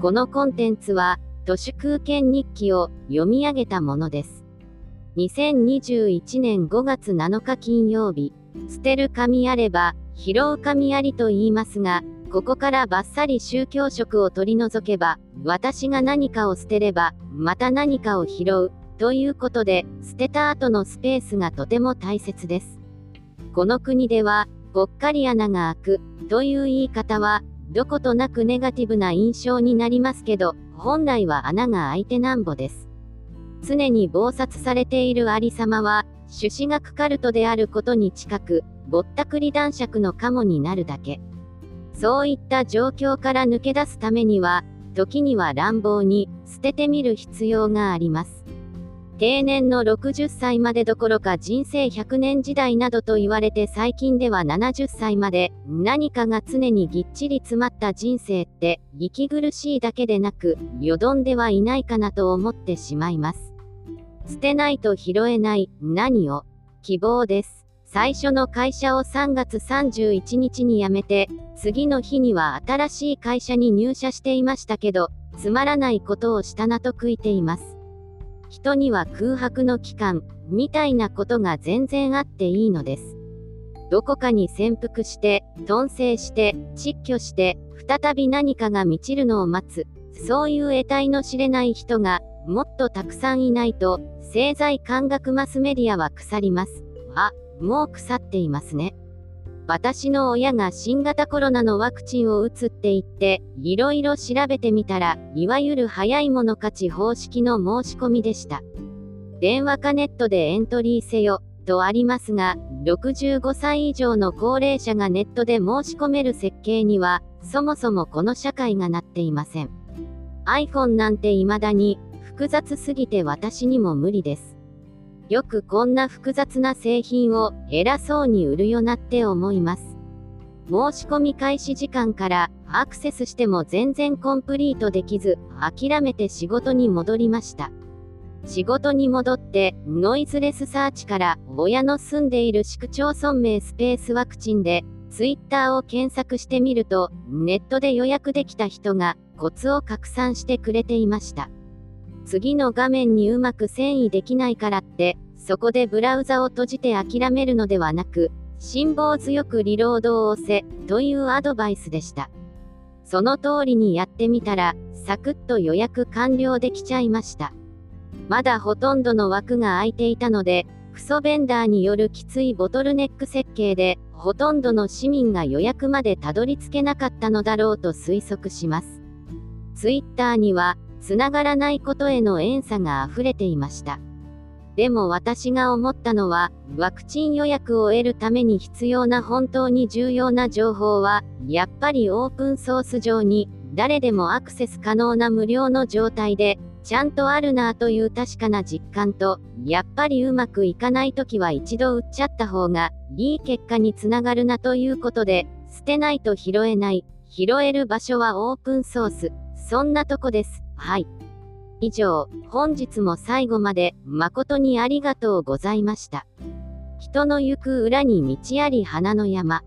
このコンテンツは、都市空間日記を読み上げたものです。2021年5月7日金曜日、捨てる紙あれば、拾う紙ありと言いますが、ここからバッサリ宗教色を取り除けば、私が何かを捨てれば、また何かを拾う、ということで、捨てた後のスペースがとても大切です。この国では、ぽっかり穴が開く、という言い方は、どことなくネガティブな印象になりますけど、本来は穴が開いてなんぼです。常に忙殺されているありさまは、朱子学カルトであることに近く、ぼったくり男爵のカモになるだけ。そういった状況から抜け出すためには、時には乱暴に捨ててみる必要があります。定年の60歳までどころか人生100年時代などと言われて最近では70歳まで何かが常にぎっちり詰まった人生って息苦しいだけでなくよどんではいないかなと思ってしまいます。捨てないと拾えない何を？希望です。最初の会社を3月31日に辞めて、次の日には新しい会社に入社していましたけど、つまらないことをしたなと悔いています。人には空白の期間、みたいなことが全然あっていいのです。どこかに潜伏して、遁生して、窒居して、再び何かが満ちるのを待つ、そういう得体の知れない人が、もっとたくさんいないと、政財感覚マスメディアは腐ります。あ、もう腐っていますね。私の親が新型コロナのワクチンを打つって言って、いろいろ調べてみたら、いわゆる早い者勝ち方式の申し込みでした。電話かネットでエントリーせよ、とありますが、65歳以上の高齢者がネットで申し込める設計には、そもそもこの社会がなっていません。iPhone なんて未だに、複雑すぎて私にも無理です。よくこんな複雑な製品を偉そうに売るよなって思います。申し込み開始時間からアクセスしても全然コンプリートできず、諦めて仕事に戻りました。仕事に戻って、ノイズレスサーチから親の住んでいる市区町村名スペースワクチンで、ツイッターを検索してみると、ネットで予約できた人がコツを拡散してくれていました。次の画面にうまく遷移できないからって、そこでブラウザを閉じて諦めるのではなく、辛抱強くリロードを押せ、というアドバイスでした。その通りにやってみたら、サクッと予約完了できちゃいました。まだほとんどの枠が空いていたので、クソベンダーによるきついボトルネック設計で、ほとんどの市民が予約までたどり着けなかったのだろうと推測します。ツイッターには、つながらないことへの怨嗟が溢れていました。でも私が思ったのは、ワクチン予約を得るために必要な本当に重要な情報は、やっぱりオープンソース上に、誰でもアクセス可能な無料の状態で、ちゃんとあるなぁという確かな実感と、やっぱりうまくいかない時は一度売っちゃった方が、いい結果につながるなということで、捨てないと拾えない、拾える場所はオープンソース。そんなとこです。はい。以上、本日も最後まで誠にありがとうございました。人の行く裏に道あり花の山。